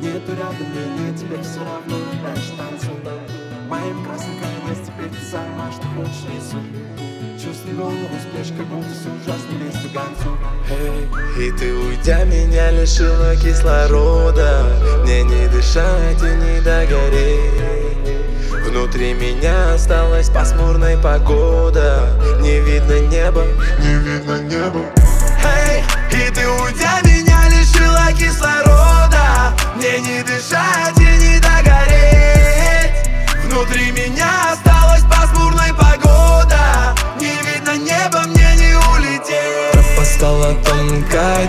Нету рядом меня, теперь все равно Дальше танцуй Моим красным конец, теперь ты сама, что хочешь рисуй Чувствуй голову с плеч, как будто с ужасной вестью гонцу Эй, И ты, уйдя, меня лишила кислорода. Мне не дышать и не догореть. Внутри меня осталась пасмурная погода. Не видно неба, не видно неба. Эй, и ты, уйдя, меня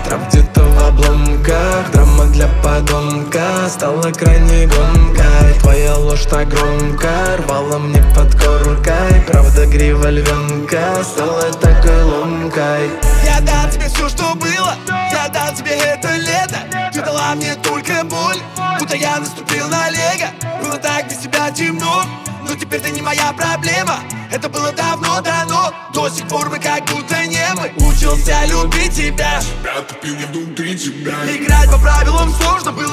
трав где-то в обломках Драма для подонка стала крайней гонкой Твоя ложь так громко рвала мне под коркой. Правда грива львенка стала такой ломкой. Я дам тебе все, что было, я дам тебе это лето. Ты дала мне только боль, будто я наступил на лего. Было так без тебя темно, но теперь ты не моя проблема? Это было давно дано, до сих пор мы как будто не мы Учился любить тебя. Я тупил я внутри тебя. Играть по правилам сложно, было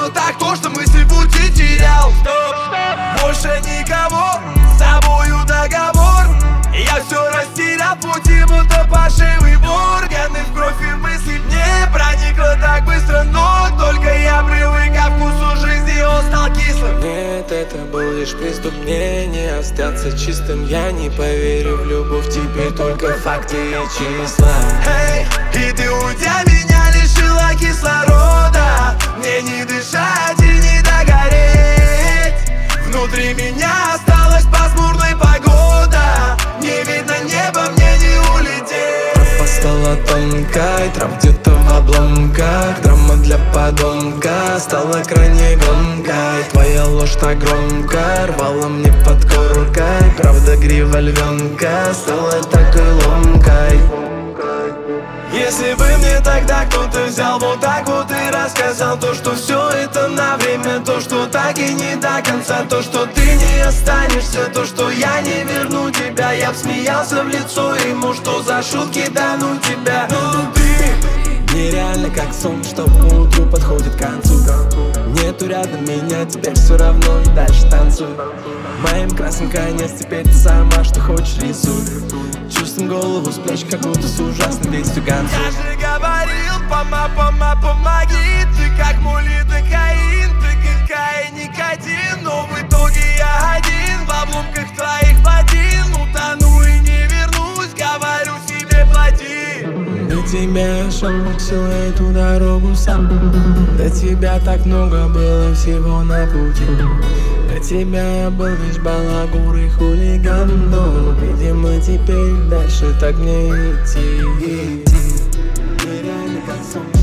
это был лишь приступ, мне не остаться чистым Я не поверю в любовь, теперь только факты и числа. Эй, и ты уйдя меня лишила кислорода. Мне не дышать и не догореть. Внутри меня осталась пасмурная погода. Не видно неба, мне не улететь. Тропа стала тонкой, трав где-то в обломках. Драма для подонка стала крайней гонкой. Твоя так громко рвала мне под коркой. Правда грива львенка стала такой ломкой. Если бы мне тогда кто-то взял вот так вот и рассказал То, что все это на время, то, что так и не до конца То, что ты не останешься, то, что я не верну тебя Я б смеялся в лицо ему, что за шутки да ну тебя. Ну ты Нереально как сон, что утру подходит к концу. Нету рядом меня, теперь все равно и дальше танцуй. Моим красным конец, теперь ты сама, что хочешь рисуй. Чувствуем голову с плеч, как будто с ужасной вестью гонцу Я же говорил, пома, пома, Для тебя шел всю эту дорогу сам. До тебя так много было всего на пути. До тебя я был лишь балагур и хулиган Но, видимо, теперь дальше так не идти. Идти, нереально как солнце